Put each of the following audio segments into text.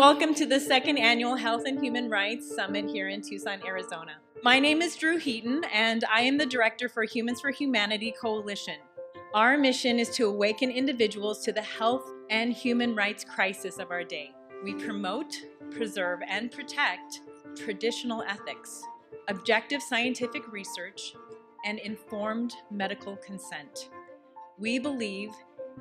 welcome to the second annual Health and Human Rights Summit here in Tucson, Arizona. My name is Drew Heaton, and I am the Director for Humans for Humanity Coalition. Our mission is to awaken individuals to the health and human rights crisis of our day. We promote, preserve, and protect traditional ethics, objective scientific research, and informed medical consent. We believe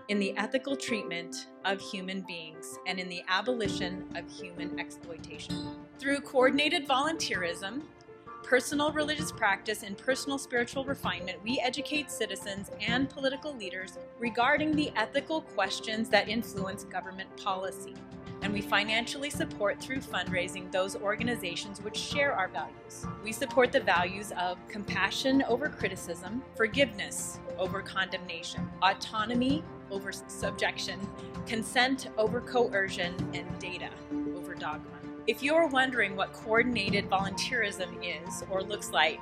in the ethical treatment of human beings and in the abolition of human exploitation. Through coordinated volunteerism, personal religious practice, and personal spiritual refinement, we educate citizens and political leaders regarding the ethical questions that influence government policy. And we financially support through fundraising those organizations which share our values. We support the values of compassion over criticism, forgiveness over condemnation, autonomy over subjection, consent over coercion, and data over dogma. If you're wondering what coordinated volunteerism is or looks like,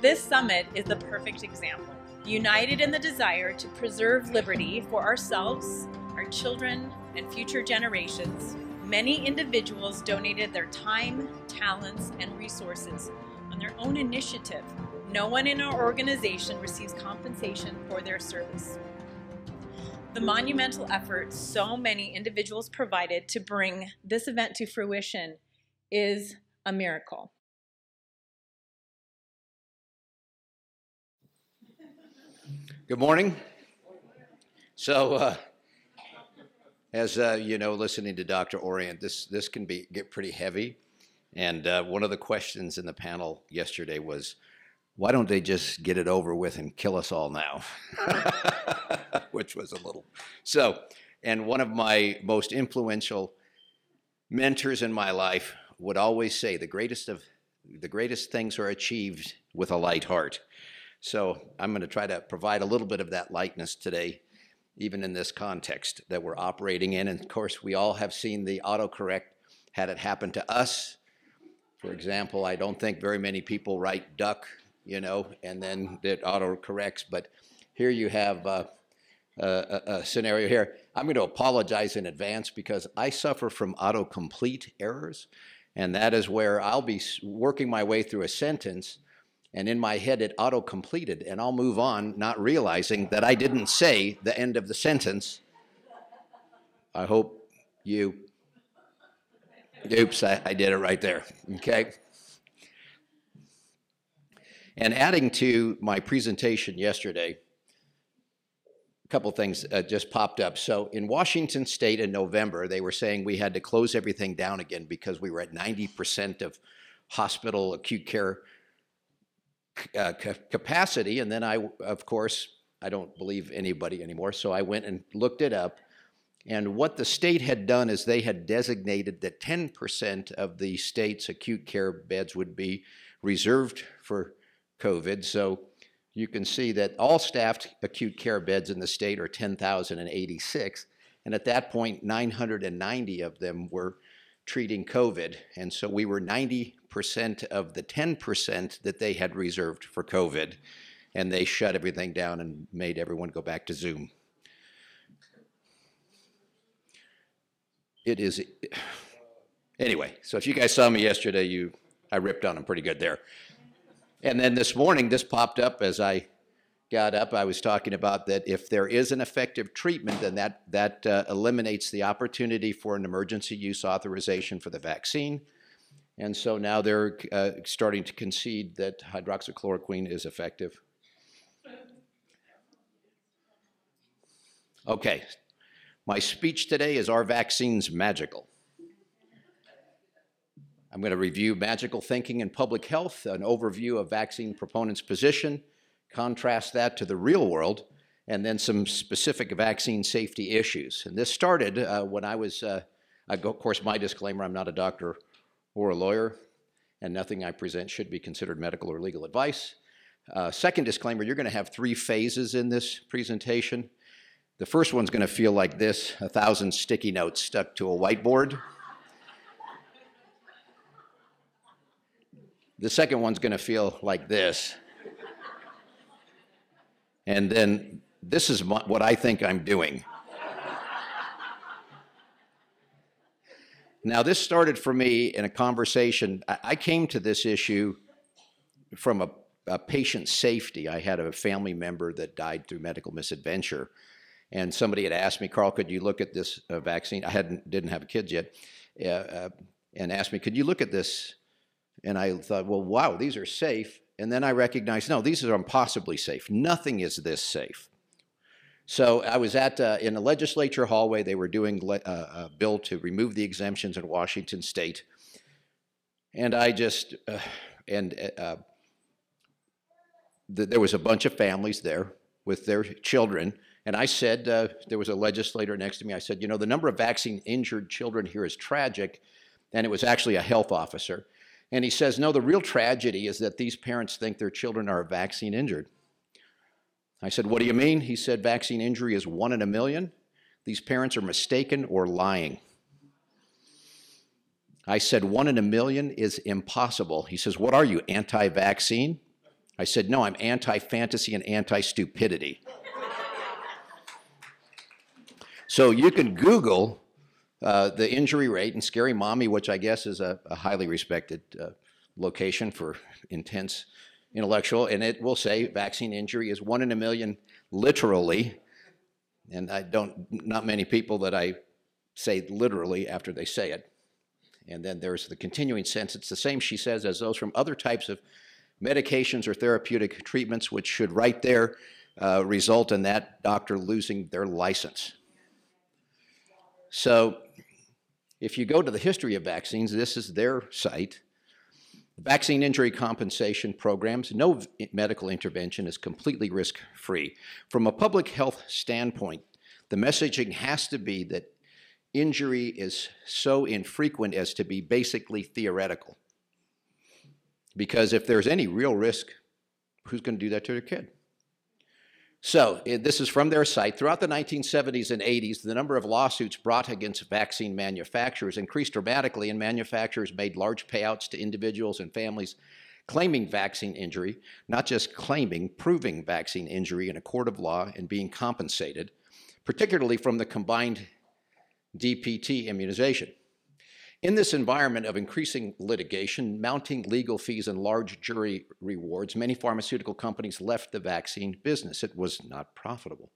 this summit is the perfect example. United in the desire to preserve liberty for ourselves, our children, and future generations, many individuals donated their time, talents, and resources on their own initiative. No one in our organization receives compensation for their service the monumental effort so many individuals provided to bring this event to fruition is a miracle. Good morning. So, uh, as uh, you know, listening to Dr. Orient, this this can be get pretty heavy. And uh, one of the questions in the panel yesterday was, why don't they just get it over with and kill us all now? Which was a little. So, and one of my most influential mentors in my life would always say the greatest of the greatest things are achieved with a light heart. So, I'm going to try to provide a little bit of that lightness today even in this context that we're operating in. And of course, we all have seen the autocorrect had it happen to us. For example, I don't think very many people write duck you know, and then it auto corrects. But here you have uh, a, a, scenario here. I'm going to apologize in advance because I suffer from autocomplete errors, and that is where I'll be working my way through a sentence, and in my head it auto completed, and I'll move on, not realizing that I didn't say the end of the sentence. I hope you. Oops, I, I did it right there. Okay. And adding to my presentation yesterday, a couple things uh, just popped up. So in Washington state in November, they were saying we had to close everything down again because we were at 90% of hospital acute care uh, capacity. And then I, of course, I don't believe anybody anymore. So I went and looked it up. And what the state had done is they had designated that 10% of the state's acute care beds would be reserved for COVID. So you can see that all staffed acute care beds in the state are 10,086. And at that point, 990 of them were treating COVID. And so we were 90% of the 10% that they had reserved for COVID. And they shut everything down and made everyone go back to Zoom. It is. Anyway, so if you guys saw me yesterday, you I ripped on them pretty good there. And then this morning, this popped up as I got up. I was talking about that if there is an effective treatment, then that, that uh, eliminates the opportunity for an emergency use authorization for the vaccine. And so now they're uh, starting to concede that hydroxychloroquine is effective. Okay, my speech today is Are Vaccines Magical? I'm going to review magical thinking in public health, an overview of vaccine proponents' position, contrast that to the real world, and then some specific vaccine safety issues. And this started uh, when I was, uh, I go, of course, my disclaimer I'm not a doctor or a lawyer, and nothing I present should be considered medical or legal advice. Uh, second disclaimer you're going to have three phases in this presentation. The first one's going to feel like this a thousand sticky notes stuck to a whiteboard. The second one's going to feel like this. And then this is what I think I'm doing. Now, this started for me in a conversation. I came to this issue from a, a patient safety. I had a family member that died through medical misadventure, and somebody had asked me, Karl, could you look at this uh, vaccine? I hadn't didn't have kids yet, uh, uh, and asked me, could you look at this? And I thought, well, wow, these are safe. And then I recognized, no, these are impossibly safe. Nothing is this safe. So I was at uh, in a legislature hallway. They were doing le- uh, a bill to remove the exemptions in Washington State, and I just uh, and uh, th- there was a bunch of families there with their children. And I said, uh, there was a legislator next to me. I said, you know, the number of vaccine injured children here is tragic. And it was actually a health officer. And he says, no, the real tragedy is that these parents think their children are vaccine injured. I said, what do you mean? He said, vaccine injury is one in a million. These parents are mistaken or lying. I said, one in a million is impossible. He says, what are you, anti vaccine? I said, no, I'm anti fantasy and anti stupidity. so you can Google uh, the injury rate in Scary Mommy, which I guess is a, a highly respected uh, location for intense intellectual, and it will say vaccine injury is one in a million, literally. And I don't, not many people that I say literally after they say it. And then there's the continuing sense. It's the same, she says, as those from other types of medications or therapeutic treatments, which should right there uh, result in that doctor losing their license. So, if you go to the history of vaccines, this is their site. Vaccine injury compensation programs, no medical intervention is completely risk free. From a public health standpoint, the messaging has to be that injury is so infrequent as to be basically theoretical. Because if there's any real risk, who's going to do that to their kid? So, it, this is from their site. Throughout the 1970s and 80s, the number of lawsuits brought against vaccine manufacturers increased dramatically, and manufacturers made large payouts to individuals and families claiming vaccine injury, not just claiming, proving vaccine injury in a court of law and being compensated, particularly from the combined DPT immunization. In this environment of increasing litigation, mounting legal fees, and large jury rewards, many pharmaceutical companies left the vaccine business. It was not profitable.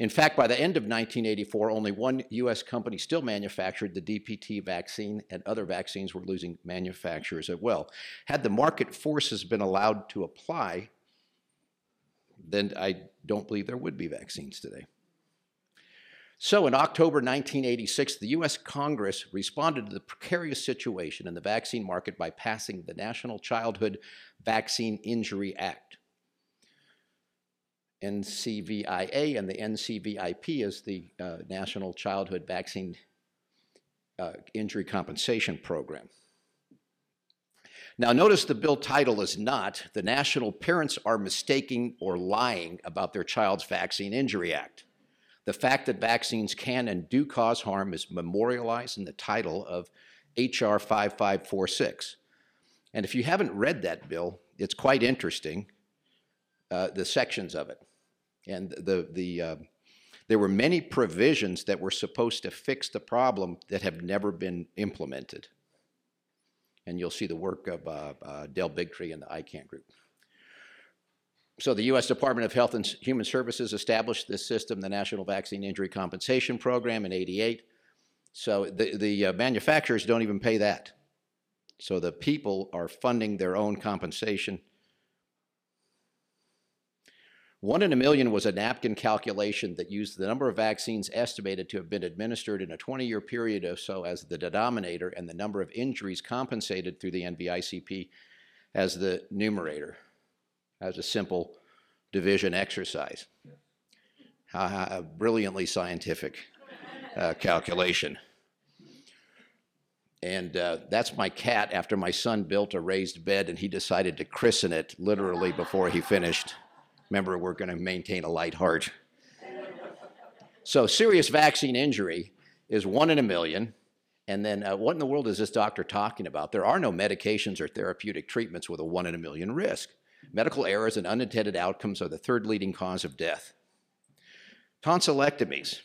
In fact, by the end of 1984, only one US company still manufactured the DPT vaccine, and other vaccines were losing manufacturers as well. Had the market forces been allowed to apply, then I don't believe there would be vaccines today. So, in October 1986, the US Congress responded to the precarious situation in the vaccine market by passing the National Childhood Vaccine Injury Act. NCVIA and the NCVIP is the uh, National Childhood Vaccine uh, Injury Compensation Program. Now, notice the bill title is not The National Parents Are Mistaking or Lying About Their Child's Vaccine Injury Act. The fact that vaccines can and do cause harm is memorialized in the title of H.R. 5546. And if you haven't read that bill, it's quite interesting, uh, the sections of it. And the, the, uh, there were many provisions that were supposed to fix the problem that have never been implemented. And you'll see the work of uh, uh Bigtree and the ICAN group so the U.S. Department of Health and Human Services established this system, the National Vaccine Injury Compensation Program, in '88. So the the uh, manufacturers don't even pay that. So the people are funding their own compensation. One in a million was a napkin calculation that used the number of vaccines estimated to have been administered in a 20 year period or so as the denominator and the number of injuries compensated through the NVICP as the numerator as a simple division exercise. Uh, a brilliantly scientific uh, calculation. And uh, that's my cat after my son built a raised bed and he decided to christen it literally before he finished. Remember, we're going to maintain a light heart. So, serious vaccine injury is one in a million. And then, uh, what in the world is this doctor talking about? There are no medications or therapeutic treatments with a one in a million risk. Medical errors and unintended outcomes are the third leading cause of death. Tonsillectomies.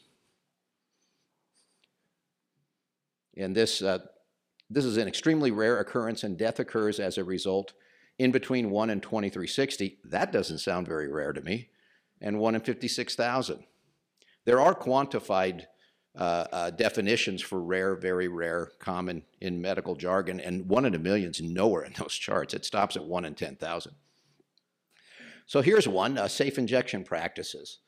And this, uh, this is an extremely rare occurrence, and death occurs as a result in between 1 and 2360. That doesn't sound very rare to me. And 1 in 56,000. There are quantified uh, uh, definitions for rare, very rare, common in medical jargon, and 1 in a million is nowhere in those charts. It stops at 1 in 10,000. So here's one uh, safe injection practices.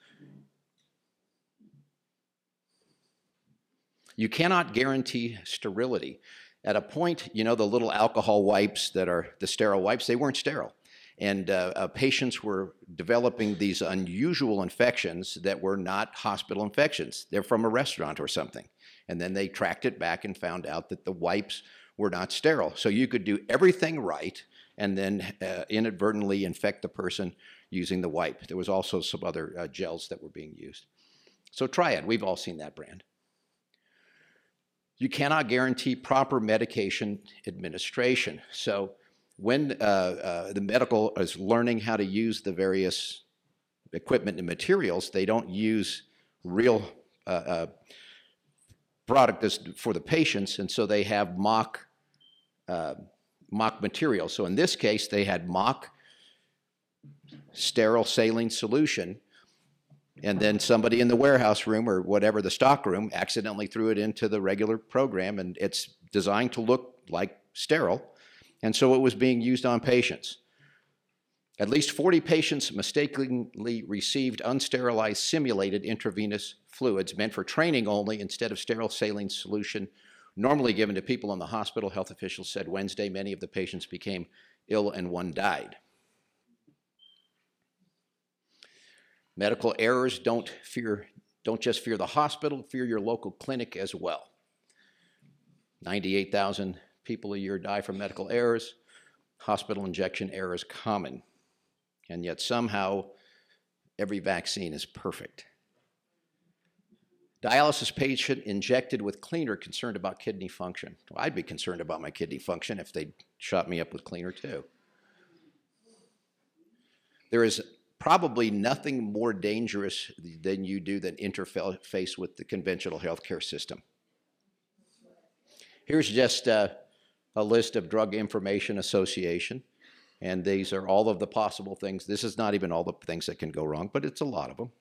You cannot guarantee sterility. At a point, you know, the little alcohol wipes that are the sterile wipes, they weren't sterile. And uh, uh, patients were developing these unusual infections that were not hospital infections. They're from a restaurant or something. And then they tracked it back and found out that the wipes were not sterile. So you could do everything right and then uh, inadvertently infect the person using the wipe. There was also some other uh, gels that were being used. So Triad, we've all seen that brand. You cannot guarantee proper medication administration. So when uh, uh, the medical is learning how to use the various equipment and materials, they don't use real uh, uh product for the patients, and so they have mock mock material. So in this case, they had mock sterile saline solution and then somebody in the warehouse room or whatever the stock room accidentally threw it into the regular program and it's designed to look like sterile and so it was being used on patients at least 40 patients mistakenly received unsterilized simulated intravenous fluids meant for training only instead of sterile saline solution normally given to people in the hospital health officials said wednesday many of the patients became ill and one died Medical errors don't fear don't just fear the hospital, fear your local clinic as well. 98,000 people a year die from medical errors. Hospital injection errors common. And yet somehow every vaccine is perfect. Dialysis patient injected with cleaner concerned about kidney function. Well, I'd be concerned about my kidney function if they shot me up with cleaner too. There is probably nothing more dangerous than you do than interface with the conventional healthcare system. Here's just uh, a list of Drug Information Association, and these are all of the possible things. This is not even all the things that can go wrong, but it's a lot of them.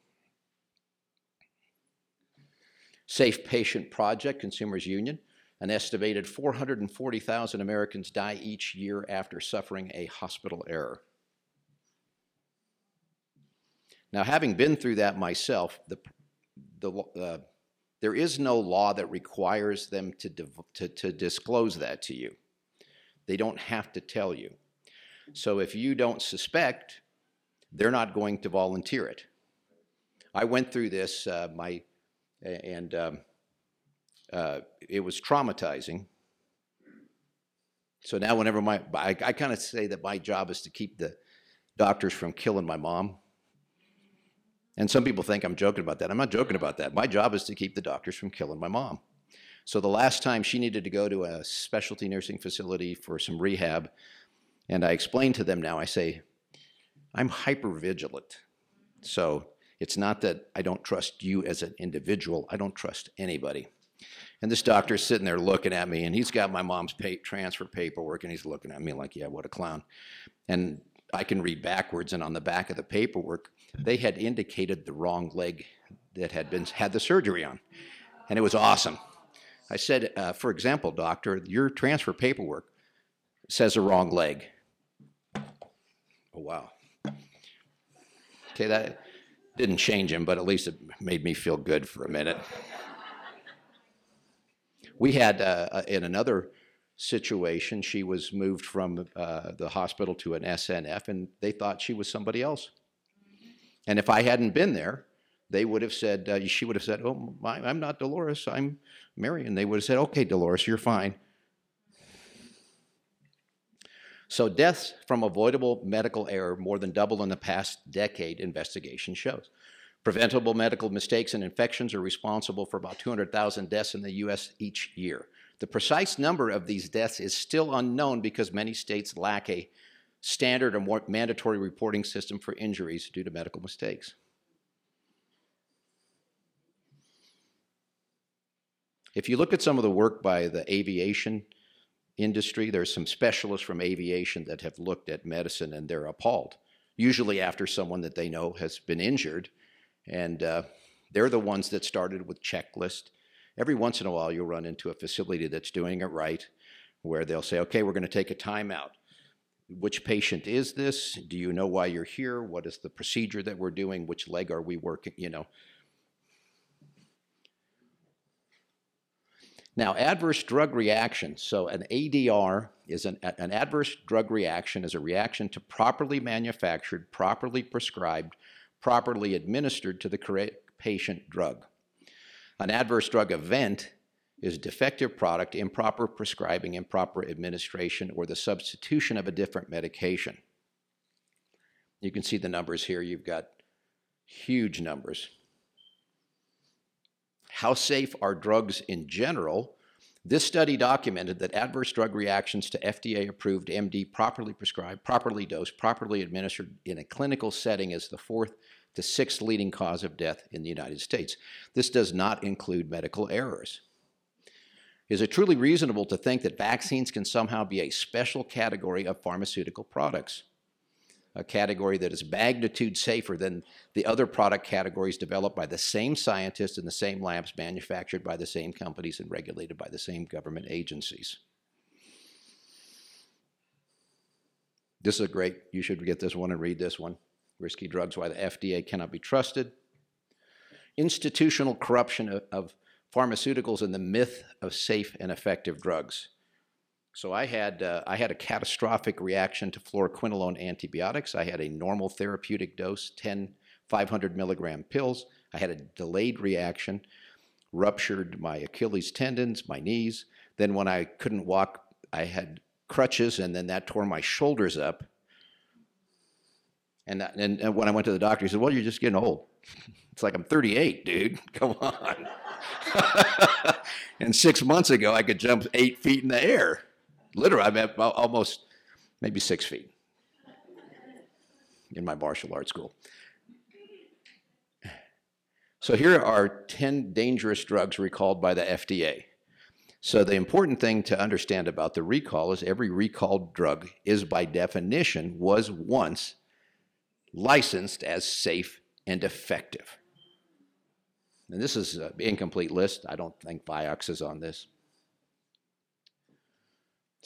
Safe Patient Project, Consumers Union. An estimated 440,000 Americans die each year after suffering a hospital error. Now, having been through that myself, the, the, uh, there is no law that requires them to, to, to disclose that to you. They don't have to tell you. So if you don't suspect, they're not going to volunteer it. I went through this, uh, my, and um, uh, it was traumatizing. So now, whenever my, I, I kind of say that my job is to keep the doctors from killing my mom. And some people think I'm joking about that. I'm not joking about that. My job is to keep the doctors from killing my mom. So the last time she needed to go to a specialty nursing facility for some rehab, and I explained to them now, I say, I'm hyper vigilant. So it's not that I don't trust you as an individual, I don't trust anybody. And this doctor's sitting there looking at me, and he's got my mom's pay, transfer paperwork, and he's looking at me like, yeah, what a clown. And I can read backwards, and on the back of the paperwork, they had indicated the wrong leg that had been had the surgery on, and it was awesome. I said, uh, for example, doctor, your transfer paperwork says the wrong leg. Oh wow. Okay, that didn't change him, but at least it made me feel good for a minute. We had uh, uh in another situation, she was moved from uh, the hospital to an SNF, and they thought she was somebody else. And if I hadn't been there, they would have said, uh, she would have said, Oh, I'm not Dolores, I'm Marion. They would have said, Okay, Dolores, you're fine. So, deaths from avoidable medical error more than double in the past decade, investigation shows. Preventable medical mistakes and infections are responsible for about 200,000 deaths in the US each year. The precise number of these deaths is still unknown because many states lack a standard or mandatory reporting system for injuries due to medical mistakes. If you look at some of the work by the aviation industry, there's some specialists from aviation that have looked at medicine and they're appalled, usually after someone that they know has been injured. And uh, they're the ones that started with checklist. Every once in a while, you'll run into a facility that's doing it right, where they'll say, okay, we're going to take a timeout. Which patient is this? Do you know why you're here? What is the procedure that we're doing? Which leg are we working? You know, Now, adverse drug reaction. So, an ADR is an, an adverse drug reaction is a reaction to properly manufactured, properly prescribed, properly administered to the correct patient drug. An adverse drug event is defective product, improper prescribing, improper administration, or the substitution of a different medication. You can see the numbers here. You've got huge numbers. How safe are drugs in general? This study documented that adverse drug reactions to FDA approved MD properly prescribed, properly dosed, properly administered in a clinical setting is the fourth to sixth leading cause of death in the United States. This does not include medical errors. Is it truly reasonable to think that vaccines can somehow be a special category of pharmaceutical products? A category that is magnitude safer than the other product categories developed by the same scientists in the same labs, manufactured by the same companies, and regulated by the same government agencies. This is a great, you should get this one and read this one. Risky Drugs Why the FDA Cannot Be Trusted. Institutional Corruption of, of Pharmaceuticals and the Myth of Safe and Effective Drugs. So I had, uh, I had a catastrophic reaction to fluoroquinolone antibiotics. I had a normal therapeutic dose, 10 500 milligram pills. I had a delayed reaction, ruptured my Achilles tendons, my knees. Then when I couldn't walk, I had crutches, and then that tore my shoulders up. And, that, and, and when I went to the doctor, he said, "Well, you're just getting old." It's like I'm 38, dude. Come on. and six months ago, I could jump eight feet in the air. Literally, I'm at almost maybe six feet in my martial arts school. So here are 10 dangerous drugs recalled by the FDA. So the important thing to understand about the recall is every recalled drug is by definition was once licensed as safe and effective. And this is an incomplete list. I don't think Vioxx is on this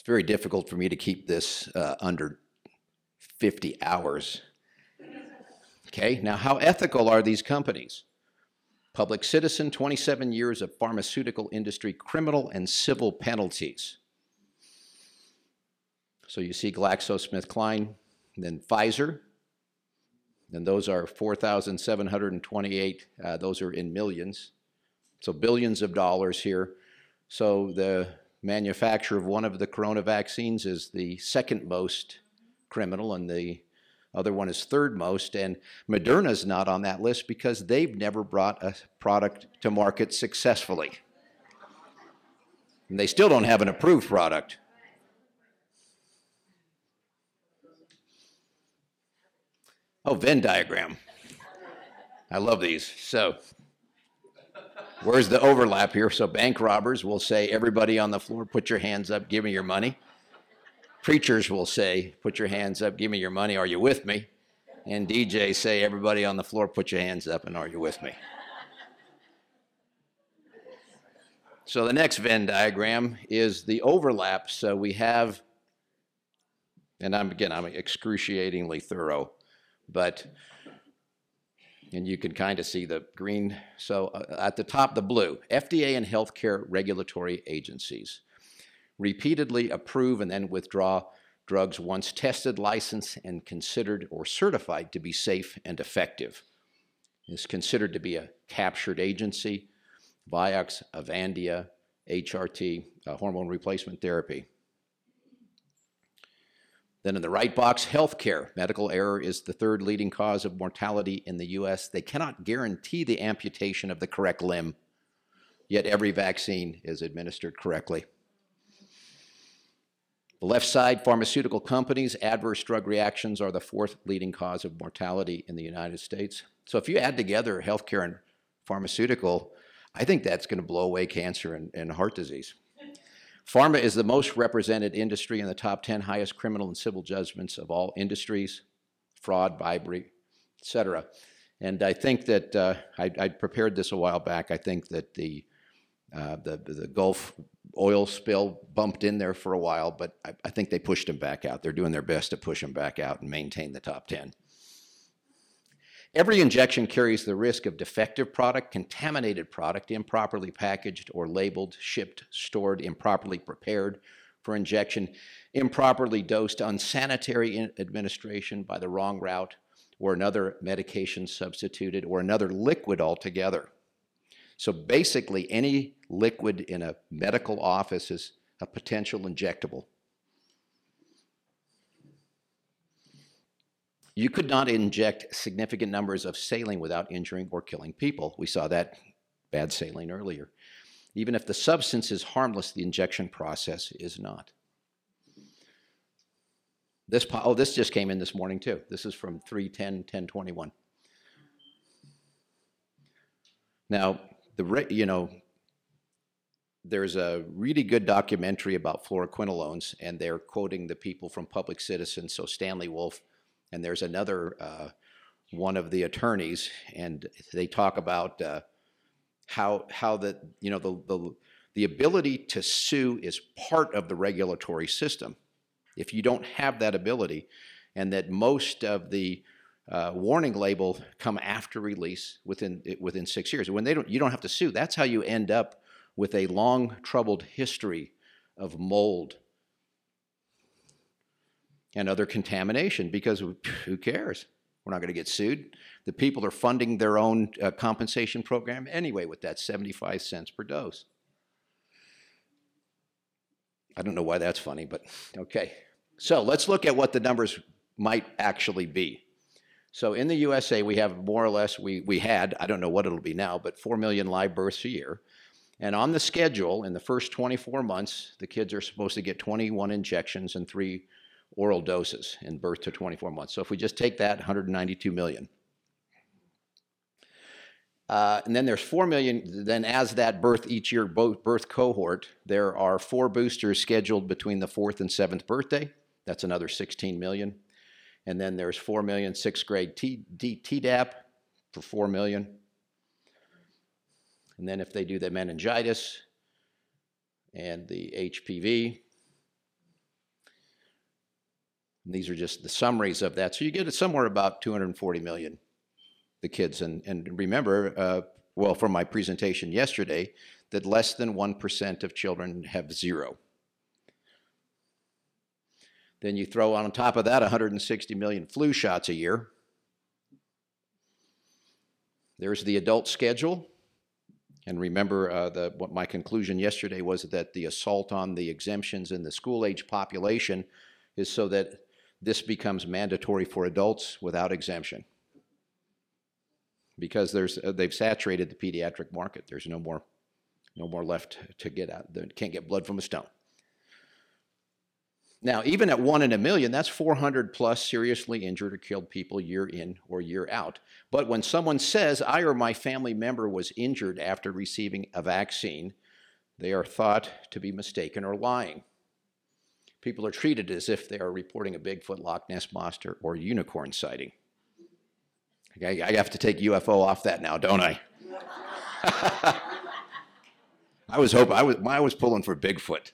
very difficult for me to keep this uh, under 50 hours. Okay, now how ethical are these companies? Public citizen, 27 years of pharmaceutical industry criminal and civil penalties. So you see GlaxoSmithKline, then Pfizer, and those are 4,728, uh, those are in millions. So billions of dollars here. So the manufacturer of one of the corona vaccines is the second most criminal, and the other one is third most. And Moderna is not on that list because they've never brought a product to market successfully. And they still don't have an approved product. Oh, Venn diagram. I love these. So, Where's the overlap here? So bank robbers will say, everybody on the floor, put your hands up, give me your money. Preachers will say, put your hands up, give me your money, are you with me? And DJs say, everybody on the floor, put your hands up, and are you with me? So the next Venn diagram is the overlap. So we have, and I'm again, I'm excruciatingly thorough, but and you can kind of see the green. So uh, at the top, the blue, FDA and healthcare regulatory agencies repeatedly approve and then withdraw drugs once tested, licensed, and considered or certified to be safe and effective. Is considered to be a captured agency, Vioxx, Avandia, HRT, uh, hormone replacement therapy. Then in the right box, healthcare. Medical error is the third leading cause of mortality in the US. They cannot guarantee the amputation of the correct limb, yet every vaccine is administered correctly. The left side, pharmaceutical companies, adverse drug reactions are the fourth leading cause of mortality in the United States. So if you add together healthcare and pharmaceutical, I think that's going to blow away cancer and, and heart disease. Pharma is the most represented industry in the top 10 highest criminal and civil judgments of all industries, fraud, bribery, et cetera. And I think that uh, I, I, prepared this a while back. I think that the, uh, the, the Gulf oil spill bumped in there for a while, but I, I think they pushed them back out. They're doing their best to push them back out and maintain the top 10. Every injection carries the risk of defective product, contaminated product, improperly packaged or labeled, shipped, stored, improperly prepared for injection, improperly dosed, unsanitary administration by the wrong route, or another medication substituted, or another liquid altogether. So basically, any liquid in a medical office is a potential injectable. You could not inject significant numbers of saline without injuring or killing people. We saw that bad saline earlier. Even if the substance is harmless, the injection process is not. This, oh, this just came in this morning too. This is from 310 1021. Now, the you know, there's a really good documentary about fluoroquinolones, and they're quoting the people from Public Citizen. So Stanley Wolfe and there's another uh, one of the attorneys, and they talk about uh, how how the you know the, the the ability to sue is part of the regulatory system. If you don't have that ability, and that most of the uh, warning label come after release within within six years. When they don't, you don't have to sue. That's how you end up with a long troubled history of mold and other contamination because who cares? We're not going to get sued. The people are funding their own uh, compensation program anyway with that 75 cents per dose. I don't know why that's funny, but okay. So let's look at what the numbers might actually be. So in the USA, we have more or less, we, we had, I don't know what it'll be now, but 4 million live births a year. And on the schedule, in the first 24 months, the kids are supposed to get 21 injections and three oral doses in birth to 24 months. So if we just take that, 192 million. Uh, and then there's 4 million, then as that birth each year both birth cohort, there are four boosters scheduled between the fourth and seventh birthday. That's another 16 million. And then there's 4 million sixth grade T, D, Tdap for 4 million. And then if they do the meningitis and the HPV, and these are just the summaries of that. So you get it somewhere about 240 million, the kids. And, and remember, uh, well, from my presentation yesterday, that less than 1% of children have zero. Then you throw on top of that 160 million flu shots a year. There's the adult schedule. And remember, uh, the, what my conclusion yesterday was that the assault on the exemptions in the school age population is so that this becomes mandatory for adults without exemption because there's uh, they've saturated the pediatric market. There's no more no more left to get out. They can't get blood from a stone. Now, even at one in a million, that's 400 plus seriously injured or killed people year in or year out. But when someone says, I or my family member was injured after receiving a vaccine, they are thought to be mistaken or lying people are treated as if they are reporting a Bigfoot, Loch Ness monster, or unicorn sighting. Okay, I have to take UFO off that now, don't I? I was hoping I was I was pulling for Bigfoot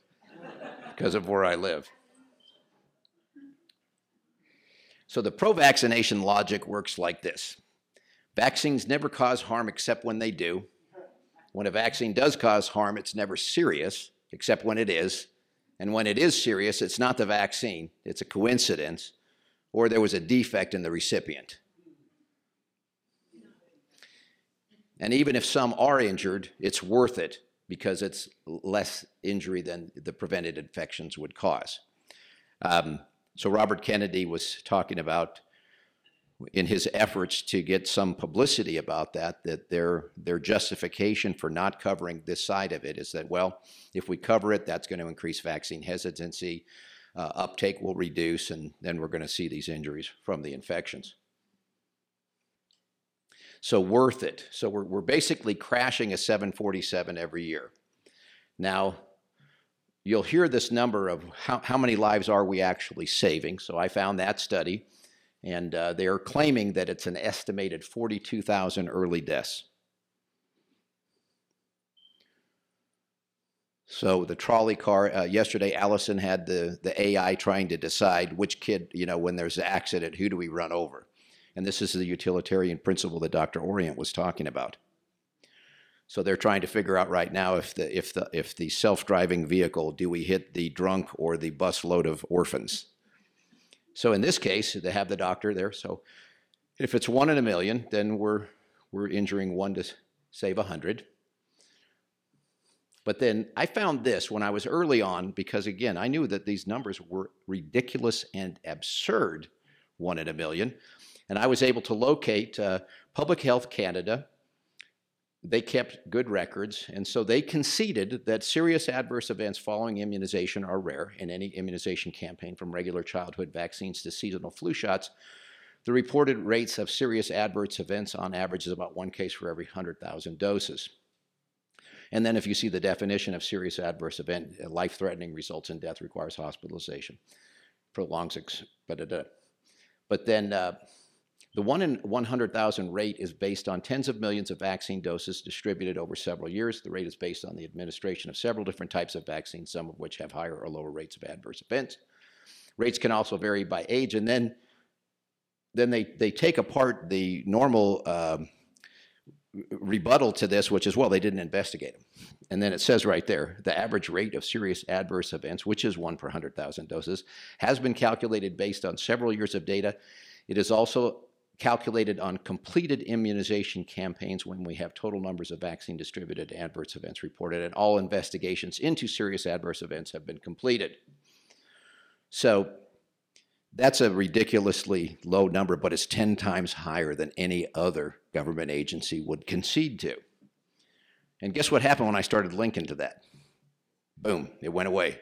because of where I live. So the pro-vaccination logic works like this. Vaccines never cause harm except when they do. When a vaccine does cause harm, it's never serious except when it is. And when it is serious, it's not the vaccine, it's a coincidence, or there was a defect in the recipient. And even if some are injured, it's worth it because it's less injury than the prevented infections would cause. Um, so Robert Kennedy was talking about in his efforts to get some publicity about that, that their, their justification for not covering this side of it is that, well, if we cover it, that's going to increase vaccine hesitancy, uh, uptake will reduce, and then we're going to see these injuries from the infections. So worth it. So we're, we're basically crashing a 747 every year. Now, you'll hear this number of how, how many lives are we actually saving. So I found that study, and uh, they're claiming that it's an estimated 42,000 early deaths. So the trolley car uh, yesterday, Allison had the the AI trying to decide which kid, you know, when there's an accident, who do we run over? And this is the utilitarian principle that Dr. Orient was talking about. So they're trying to figure out right now if the if the if the self-driving vehicle do we hit the drunk or the bus load of orphans. So in this case, they have the doctor there. So if it's one in a million, then we're we're injuring one to save a hundred. But then I found this when I was early on because, again, I knew that these numbers were ridiculous and absurd, one in a million. And I was able to locate uh, Public Health Canada. They kept good records, and so they conceded that serious adverse events following immunization are rare in any immunization campaign from regular childhood vaccines to seasonal flu shots. The reported rates of serious adverse events on average is about one case for every 100,000 doses. And then if you see the definition of serious adverse event, uh, life-threatening results in death requires hospitalization, prolongs, but, but then uh, the one in 100,000 rate is based on tens of millions of vaccine doses distributed over several years. The rate is based on the administration of several different types of vaccines, some of which have higher or lower rates of adverse events. Rates can also vary by age, and then then they, they take apart the normal um, rebuttal to this, which is, well, they didn't investigate them. And then it says right there, the average rate of serious adverse events, which is one per 100,000 doses, has been calculated based on several years of data. It is also calculated on completed immunization campaigns when we have total numbers of vaccine distributed adverse events reported, and all investigations into serious adverse events have been completed. So that's a ridiculously low number, but it's 10 times higher than any other government agency would concede to. And guess what happened when I started linking to that? Boom, it went away.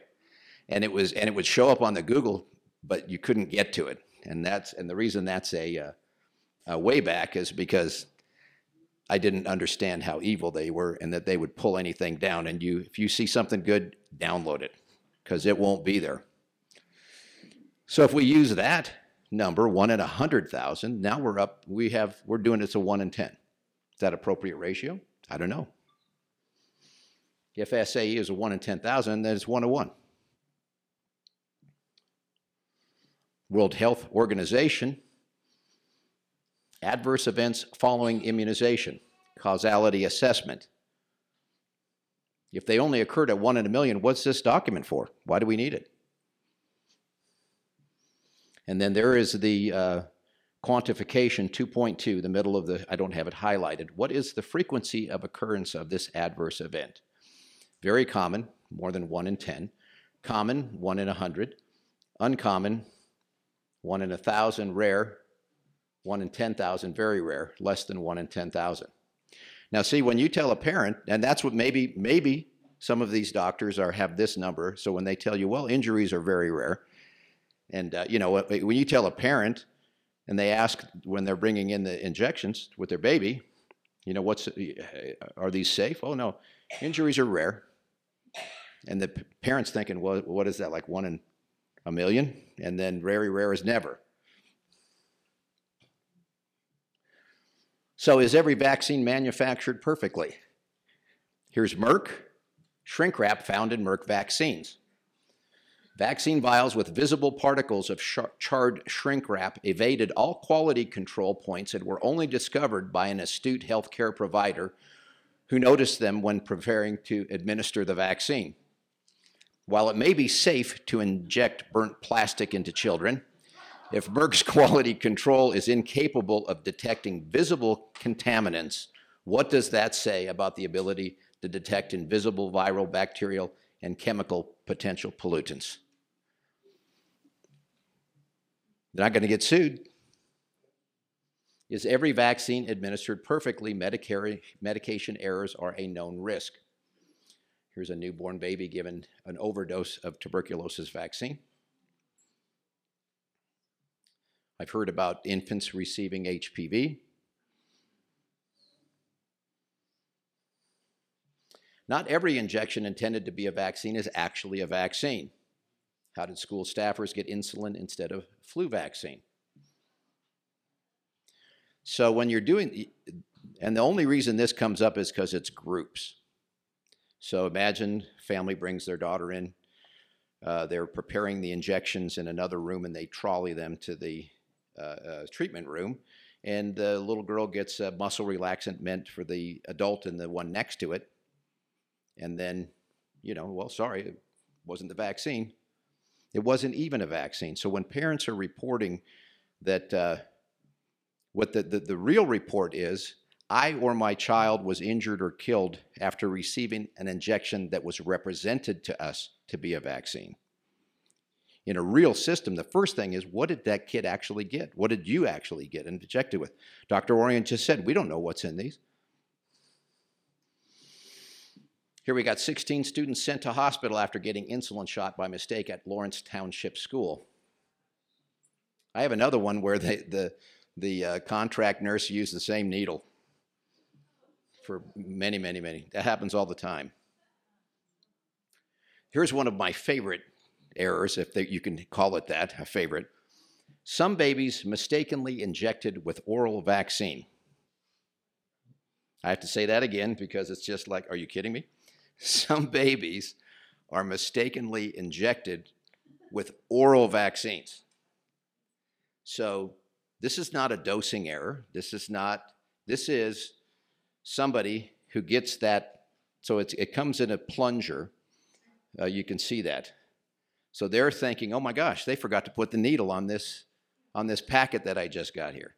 And it was and it would show up on the Google, but you couldn't get to it. And that's and the reason that's a, uh, a way back is because I didn't understand how evil they were and that they would pull anything down. And you, if you see something good, download it because it won't be there. So if we use that number, one in a hundred thousand, now we're up. We have we're doing it's a one in ten. Is that appropriate ratio? I don't know. If SAE is a one in ten thousand, then it's one to one. World Health Organization adverse events following immunization, causality assessment. If they only occurred at one in a million, what's this document for? Why do we need it? And then there is the uh, quantification 2.2, the middle of the, I don't have it highlighted. What is the frequency of occurrence of this adverse event? Very common, more than 1 in 10. Common, 1 in 100. Uncommon, 1 in 1,000. Rare, 1 in 10,000. Very rare, less than 1 in 10,000. Now, see, when you tell a parent, and that's what maybe, maybe some of these doctors are have this number, so when they tell you, well, injuries are very rare, and uh, you know, when you tell a parent and they ask when they're bringing in the injections with their baby, you know, what's are these safe? Oh no, injuries are rare. And the parents thinking, well, what is that like one in a million? And then very rare is never. So is every vaccine manufactured perfectly? Here's Merck, shrink wrap found in Merck vaccines. Vaccine vials with visible particles of charred shrink wrap evaded all quality control points and were only discovered by an astute healthcare provider who noticed them when preparing to administer the vaccine. While it may be safe to inject burnt plastic into children, if Merck's quality control is incapable of detecting visible contaminants, what does that say about the ability to detect invisible viral, bacterial, and chemical potential pollutants? They're not going to get sued. Is every vaccine administered perfectly? Medicare, medication errors are a known risk. Here's a newborn baby given an overdose of tuberculosis vaccine. I've heard about infants receiving HPV. Not every injection intended to be a vaccine is actually a vaccine. How did school staffers get insulin instead of flu vaccine? So when you're doing, and the only reason this comes up is because it's groups. So imagine family brings their daughter in. Uh, they're preparing the injections in another room and they trolley them to the treatment room. And the little girl gets a muscle relaxant meant for the adult and the one next to it. And then, you know, well, sorry, it wasn't the vaccine. It wasn't even a vaccine. So when parents are reporting that uh, what the, the, the real report is, I or my child was injured or killed after receiving an injection that was represented to us to be a vaccine. In a real system, the first thing is what did that kid actually get? What did you actually get injected with? Dr. Orient just said, we don't know what's in these. Here we got 16 students sent to hospital after getting insulin shot by mistake at Lawrence Township School. I have another one where they, the, the uh, contract nurse used the same needle for many, many, many. That happens all the time. Here's one of my favorite errors, if they, you can call it that, a favorite. Some babies mistakenly injected with oral vaccine. I have to say that again because it's just like, are you kidding me? Some babies are mistakenly injected with oral vaccines. So this is not a dosing error. This is not, this is somebody who gets that, so it comes in a plunger. Uh, you can see that. So they're thinking, oh my gosh, they forgot to put the needle on this, on this packet that I just got here.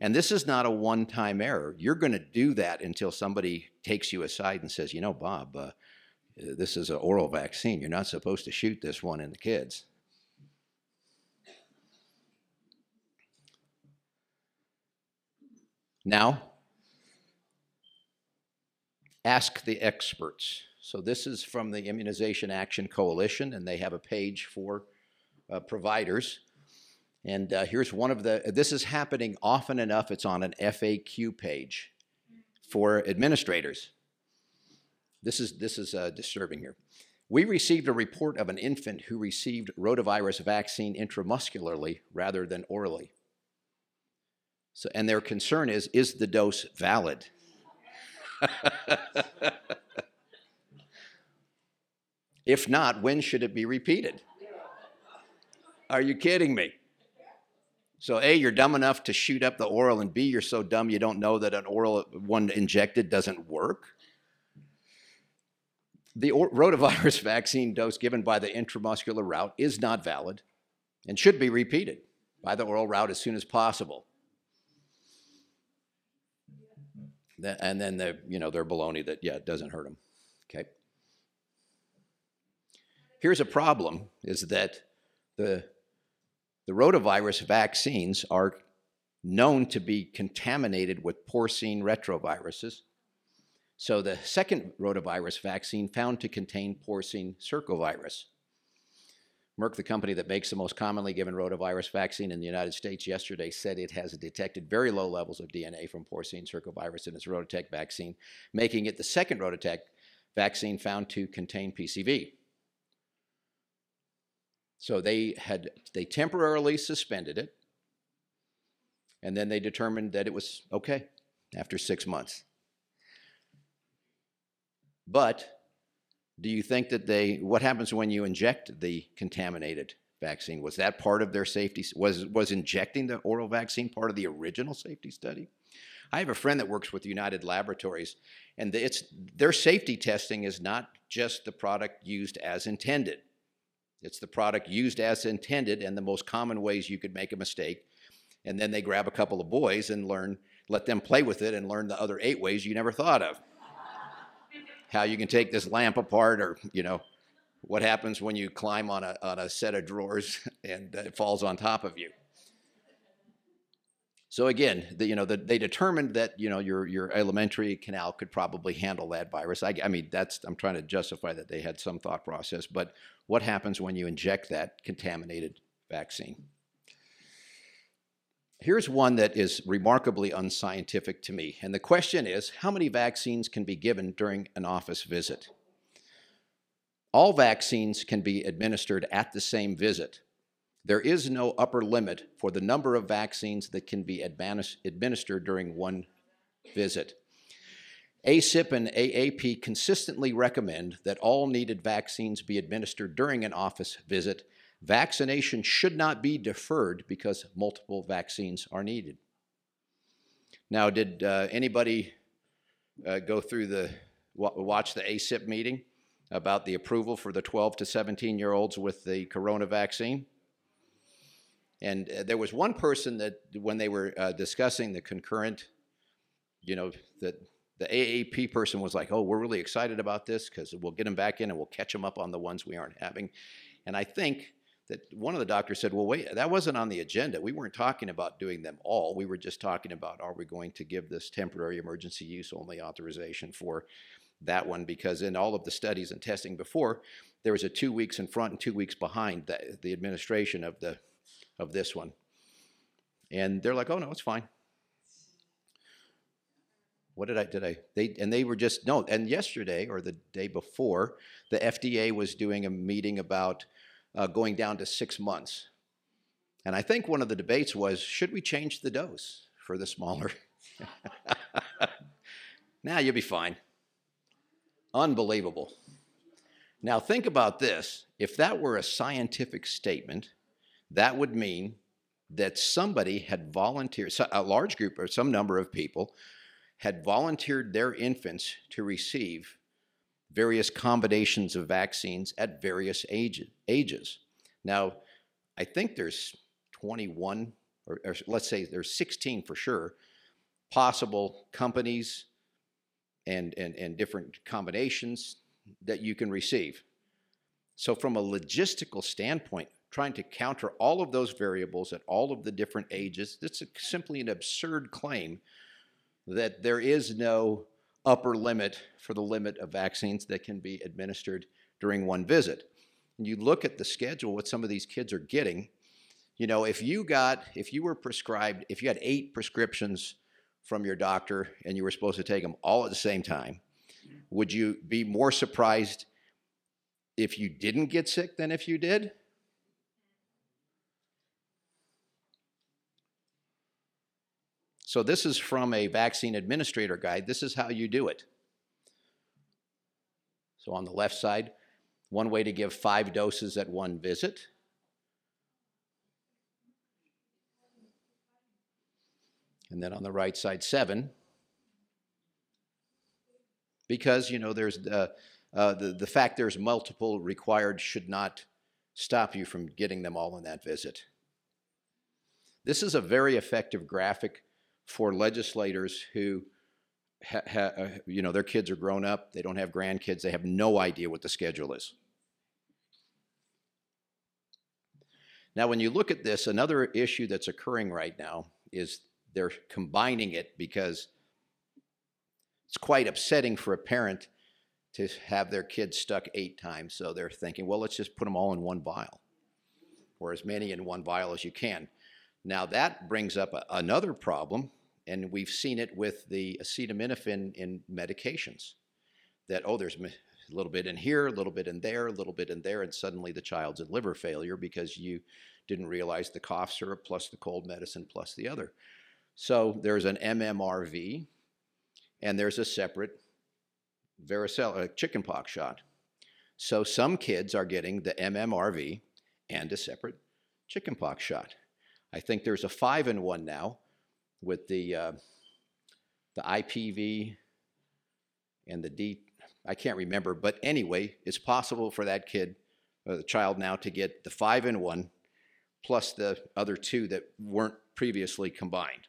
And this is not a one time error. You're going to do that until somebody takes you aside and says, you know, Bob, uh, this is an oral vaccine. You're not supposed to shoot this one in the kids. Now, ask the experts. So, this is from the Immunization Action Coalition, and they have a page for uh, providers. And uh, here's one of the, this is happening often enough, it's on an FAQ page for administrators. This is, this is uh, disturbing here. We received a report of an infant who received rotavirus vaccine intramuscularly rather than orally. So, and their concern is is the dose valid? if not, when should it be repeated? Are you kidding me? So, A, you're dumb enough to shoot up the oral, and B, you're so dumb you don't know that an oral one injected doesn't work? The rotavirus vaccine dose given by the intramuscular route is not valid and should be repeated by the oral route as soon as possible. and then the you know their baloney that yeah it doesn't hurt them. Okay. Here's a problem: is that the the rotavirus vaccines are known to be contaminated with porcine retroviruses. So the second rotavirus vaccine found to contain porcine circovirus. Merck, the company that makes the most commonly given rotavirus vaccine in the United States, yesterday said it has detected very low levels of DNA from porcine circovirus in its RotaTeq vaccine, making it the second RotaTeq vaccine found to contain PCV. So they had they temporarily suspended it, and then they determined that it was okay after six months. But do you think that they, what happens when you inject the contaminated vaccine? Was that part of their safety? Was, was injecting the oral vaccine part of the original safety study? I have a friend that works with United Laboratories, and it's, their safety testing is not just the product used as intended. It's the product used as intended and the most common ways you could make a mistake. And then they grab a couple of boys and learn, let them play with it and learn the other eight ways you never thought of how you can take this lamp apart or, you know, what happens when you climb on a, on a set of drawers and it falls on top of you. So again, the, you know, the, they determined that you know your your alimentary canal could probably handle that virus. I, I, mean, that's I'm trying to justify that they had some thought process. But what happens when you inject that contaminated vaccine? Here's one that is remarkably unscientific to me. And the question is how many vaccines can be given during an office visit? All vaccines can be administered at the same visit. There is no upper limit for the number of vaccines that can be administered during one visit. ACIP and AAP consistently recommend that all needed vaccines be administered during an office visit Vaccination should not be deferred because multiple vaccines are needed. Now, did uh, anybody uh, go through the watch the ACIP meeting about the approval for the 12 to 17 year olds with the corona vaccine? And uh, there was one person that, when they were uh, discussing the concurrent, you know, that the AAP person was like, "Oh, we're really excited about this because we'll get them back in and we'll catch them up on the ones we aren't having." And I think that one of the doctors said, well, wait, that wasn't on the agenda. We weren't talking about doing them all. We were just talking about are we going to give this temporary emergency use only authorization for that one? Because in all of the studies and testing before, there was a two weeks in front and two weeks behind the, the administration of the of this one. And they're like, oh no, it's fine. What did I did I they and they were just no, and yesterday or the day before, the FDA was doing a meeting about uh, going down to six months. And I think one of the debates was should we change the dose for the smaller? now you'll be fine. Unbelievable. Now think about this. If that were a scientific statement, that would mean that somebody had volunteered, a large group or some number of people had volunteered their infants to receive various combinations of vaccines at various age, ages. Now, I think there's 21, or, or, let's say there's 16 for sure, possible companies and, and, and different combinations that you can receive. So, from a logistical standpoint, trying to counter all of those variables at all of the different ages, it's simply an absurd claim that there is no upper limit for the limit of vaccines that can be administered during one visit. And you look at the schedule, what some of these kids are getting. You know, if you got, if you were prescribed, if you had eight prescriptions from your doctor and you were supposed to take them all at the same time, would you be more surprised if you didn't get sick than if you did? So this is from a vaccine administrator guide. This is how you do it. So on the left side, one way to give five doses at one visit. And then on the right side, seven. Because, you know, there's the, uh, the, the fact there's multiple required should not stop you from getting them all in that visit. This is a very effective graphic for legislators who, ha, ha, uh, you know, their kids are grown up, they don't have grandkids, they have no idea what the schedule is. Now, when you look at this, another issue that's occurring right now is they're combining it because it's quite upsetting for a parent to have their kids stuck eight times. So they're thinking, well, let's just put them all in one vial, or as many in one vial as you can. Now, that brings up a, another problem and we've seen it with the acetaminophen in medications that, oh, there's a little bit in here, a little bit in there, a little bit in there, and suddenly the child's in liver failure because you didn't realize the cough syrup plus the cold medicine plus the other. So there's an MMRV, and there's a separate varicella, uh, chickenpox shot. So some kids are getting the MMRV and a separate chickenpox shot. I think there's a five in one now with the uh, the IPV and the D. I can't remember, but anyway, it's possible for that kid, uh, the child now, to get the five in one, plus the other two that weren't previously combined.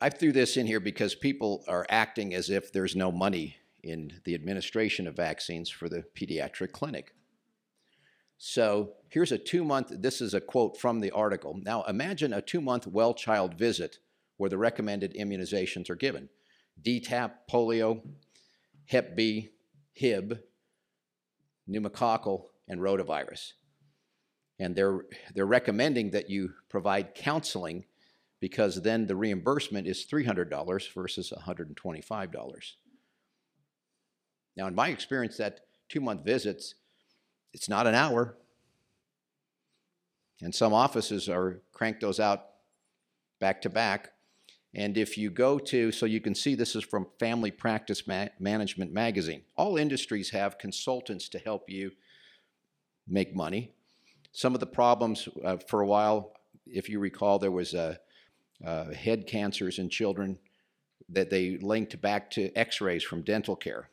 I threw this in here because people are acting as if there's no money in the administration of vaccines for the pediatric clinic. So here's a two month, this is a quote from the article. Now imagine a two month well child visit where the recommended immunizations are given DTaP, polio, Hep B, Hib, pneumococcal, and rotavirus. And they're, they're recommending that you provide counseling because then the reimbursement is $300 versus $125. Now, in my experience, that two month visits, it's not an hour. And some offices are crank those out back to back. And if you go to, so you can see this is from Family Practice Ma- Management Magazine. All industries have consultants to help you make money. Some of the problems uh, for a while, if you recall, there was uh, uh, head cancers in children that they linked back to x rays from dental care.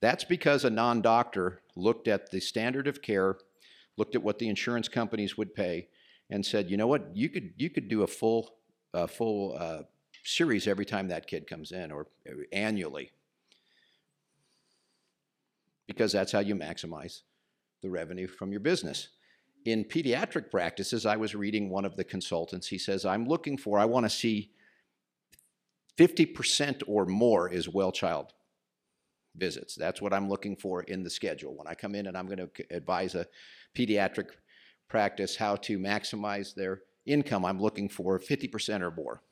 That's because a non doctor looked at the standard of care, looked at what the insurance companies would pay, and said, you know what, you could, you could do a full, uh, full uh, series every time that kid comes in or uh, annually because that's how you maximize the revenue from your business. In pediatric practices, I was reading one of the consultants. He says, I'm looking for, I want to see 50% or more is well child visits. That's what I'm looking for in the schedule. When I come in and I'm going to advise a pediatric practice how to maximize their income, I'm looking for 50% or more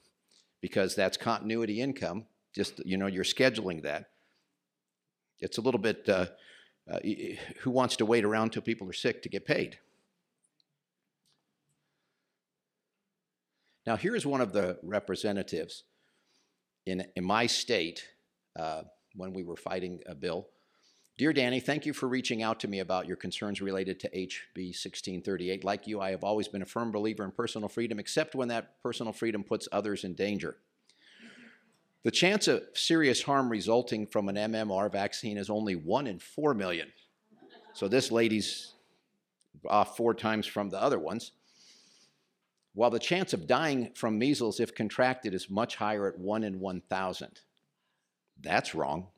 because that's continuity income. Just, you know, you're scheduling that. It's a little bit, uh, uh, who wants to wait around till people are sick to get paid? Now, here's one of the representatives in, in my state uh, when we were fighting a bill. Dear Danny, thank you for reaching out to me about your concerns related to HB 1638. Like you, I have always been a firm believer in personal freedom, except when that personal freedom puts others in danger. The chance of serious harm resulting from an MMR vaccine is only 1 in 4 million. So this lady's off four times from the other ones. While the chance of dying from measles, if contracted, is much higher at 1 in 1,000. That's wrong.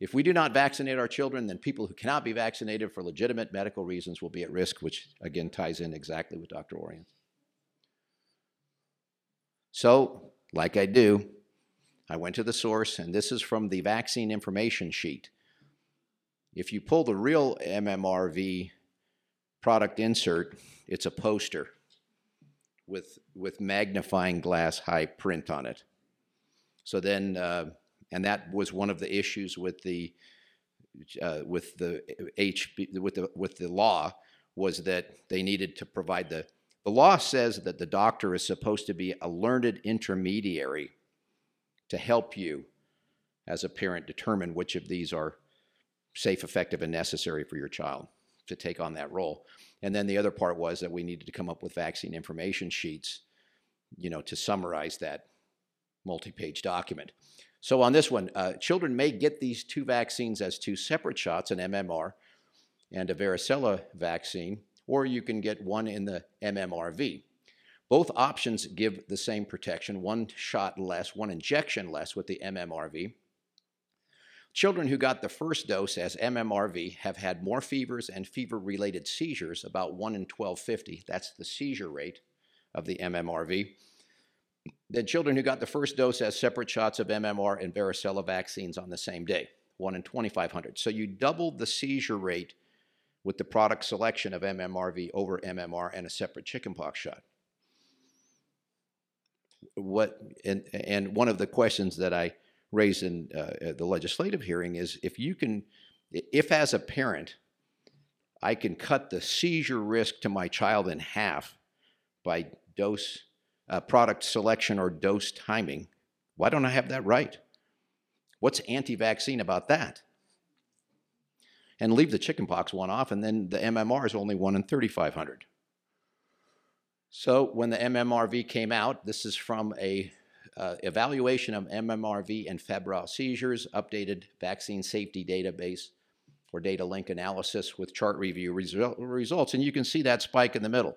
If we do not vaccinate our children, then people who cannot be vaccinated for legitimate medical reasons will be at risk, which again ties in exactly with Dr. Orient. So, like I do, I went to the source, and this is from the vaccine information sheet. If you pull the real MMRV product insert, it's a poster with, with magnifying glass high print on it. So then, uh, and that was one of the issues with the uh, with the HB with the with the law was that they needed to provide the the law says that the doctor is supposed to be a learned intermediary to help you as a parent determine which of these are safe, effective, and necessary for your child to take on that role. And then the other part was that we needed to come up with vaccine information sheets, you know, to summarize that multi-page document. So on this one, uh, children may get these two vaccines as two separate shots, an MMR and a varicella vaccine, or you can get one in the MMRV. Both options give the same protection, one shot less, one injection less with the MMRV. Children who got the first dose as MMRV have had more fevers and fever related seizures, about 1 in 1250. That's the seizure rate of the MMRV than children who got the first dose as separate shots of MMR and varicella vaccines on the same day, 1 in 2,500. So you doubled the seizure rate with the product selection of MMRV over MMR and a separate chickenpox shot. What and and one of the questions that I raised in uh, the legislative hearing is if you can, if as a parent, I can cut the seizure risk to my child in half by dose uh, product selection or dose timing. Why don't I have that right? What's anti vaccine about that? And leave the chickenpox one off, and then the MMR is only 1 in 3,500. So when the MMRV came out, this is from a uh, evaluation of MMRV and febrile seizures, updated vaccine safety database or data link analysis with chart review resu- results, and you can see that spike in the middle.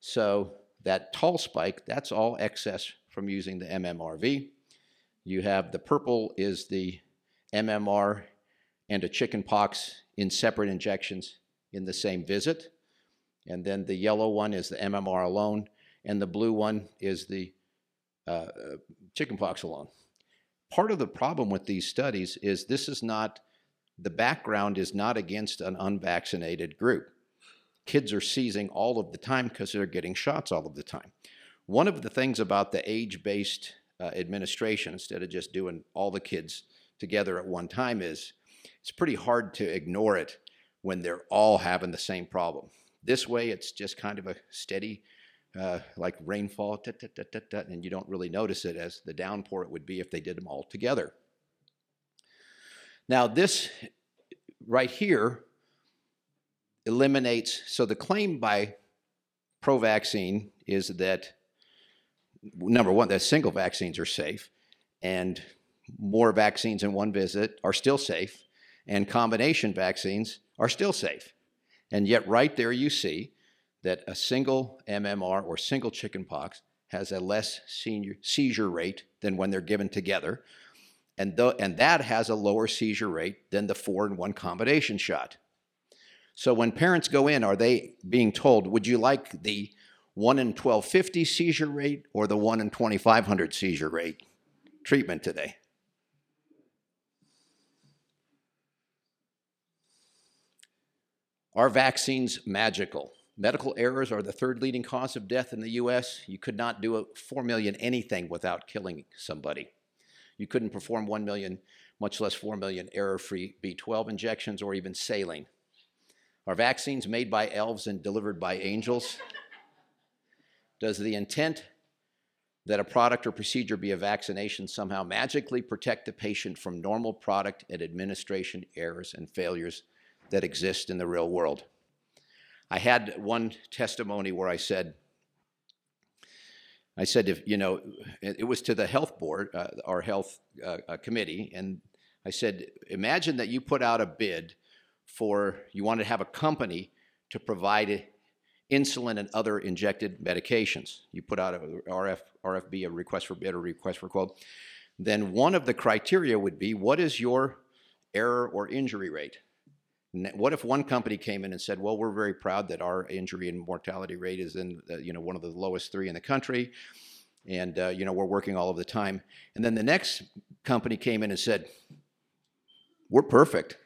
So that tall spike, that's all excess from using the MMRV. You have the purple is the MMR and a chicken pox in separate injections in the same visit. And then the yellow one is the MMR alone, and the blue one is the uh chickenpox alone. Part of the problem with these studies is this is not, the background is not against an unvaccinated group. Kids are seizing all of the time because they're getting shots all of the time. One of the things about the age based uh, administration, instead of just doing all the kids together at one time, is it's pretty hard to ignore it when they're all having the same problem. This way, it's just kind of a steady, uh, like rainfall, and you don't really notice it as the downpour it would be if they did them all together. Now, this right here eliminates, so the claim by pro vaccine is that number one, that single vaccines are safe, and more vaccines in one visit are still safe, and combination vaccines are still safe. And yet, right there, you see that a single MMR or single chickenpox has a less senior, seizure rate than when they're given together. And, th- and that has a lower seizure rate than the four in one combination shot. So when parents go in, are they being told, would you like the 1 in 1250 seizure rate or the 1 in 2500 seizure rate treatment today? Are vaccines magical? Medical errors are the third leading cause of death in the US. You could not do a 4 million anything without killing somebody. You couldn't perform 1 million, much less 4 million error free B12 injections or even saline. Are vaccines made by elves and delivered by angels? Does the intent that a product or procedure be a vaccination somehow magically protect the patient from normal product and administration errors and failures that exist in the real world? I had one testimony where I said, I said, if you know, it was to the health board, uh, our health uh, uh, committee, and I said, imagine that you put out a bid for you want to have a company to provide insulin and other injected medications. You put out a RF, RFB, a request for bid or request for quote. Then one of the criteria would be what is your error or injury rate? What if one company came in and said, "Well, we're very proud that our injury and mortality rate is in, uh, you know, one of the lowest three in the country, and uh, you know we're working all of the time." And then the next company came in and said, "We're perfect.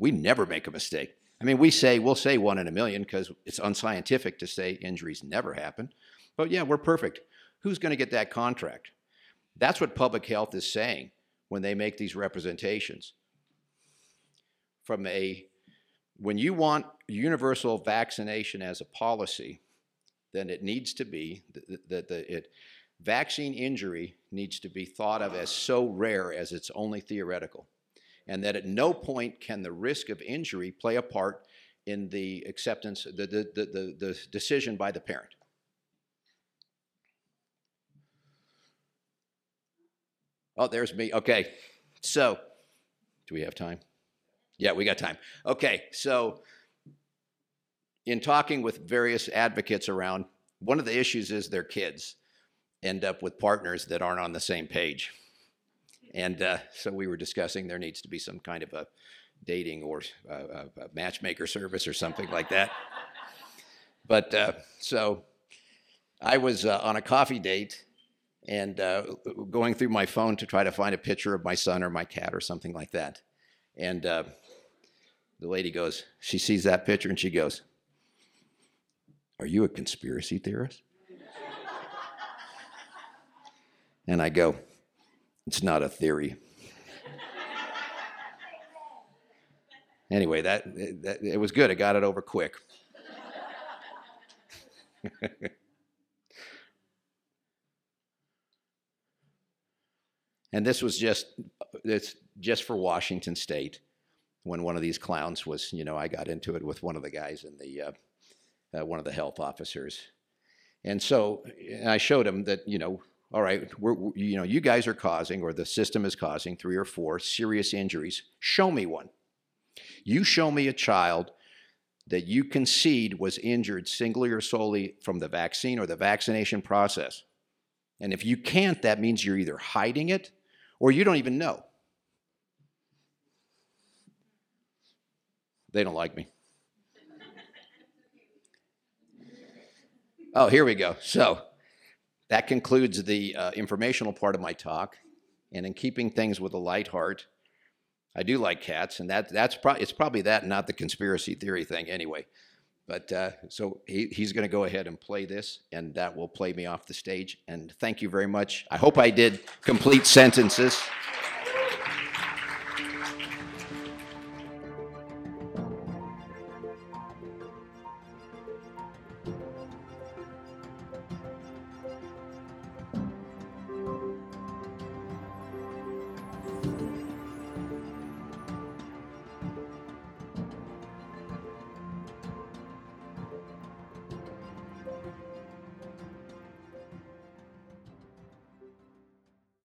We never make a mistake. I mean, we say, we'll say one in a million because it's unscientific to say injuries never happen. But yeah, we're perfect. Who's going to get that contract? That's what public health is saying when they make these representations. From a, when you want universal vaccination as a policy, then it needs to be that the, it, vaccine injury needs to be thought of as so rare as it's only theoretical and that at no point can the risk of injury play a part in the acceptance, the, the, the, the, decision by the parent. Oh, there's me. Okay. So, do we have time? Yeah, we got time. Okay. So, in talking with various advocates around, one of the issues is their kids end up with partners that aren't on the same page. And uh, so we were discussing there needs to be some kind of a dating or uh, a matchmaker service or something like that. But uh, so I was uh, on a coffee date and uh, going through my phone to try to find a picture of my son or my cat or something like that. And uh, the lady goes, she sees that picture and she goes, Are you a conspiracy theorist? and I go, it's not a theory. anyway, that, that it was good. I got it over quick. and this was just it's just for Washington State. When one of these clowns was, you know, I got into it with one of the guys in the uh, uh, one of the health officers, and so and I showed him that you know all right, we're, you know, you guys are causing, or the system is causing, three or four serious injuries. Show me one. You show me a child that you concede was injured singly or solely from the vaccine or the vaccination process. And if you can't, that means you're either hiding it or you don't even know. They don't like me. Oh, here we go. So, that concludes the uh, informational part of my talk. And in keeping things with a light heart, I do like cats, and that, that's pro- it's probably that, not the conspiracy theory thing anyway. But uh, so he, he's going to go ahead and play this, and that will play me off the stage. And thank you very much. I hope I did complete sentences.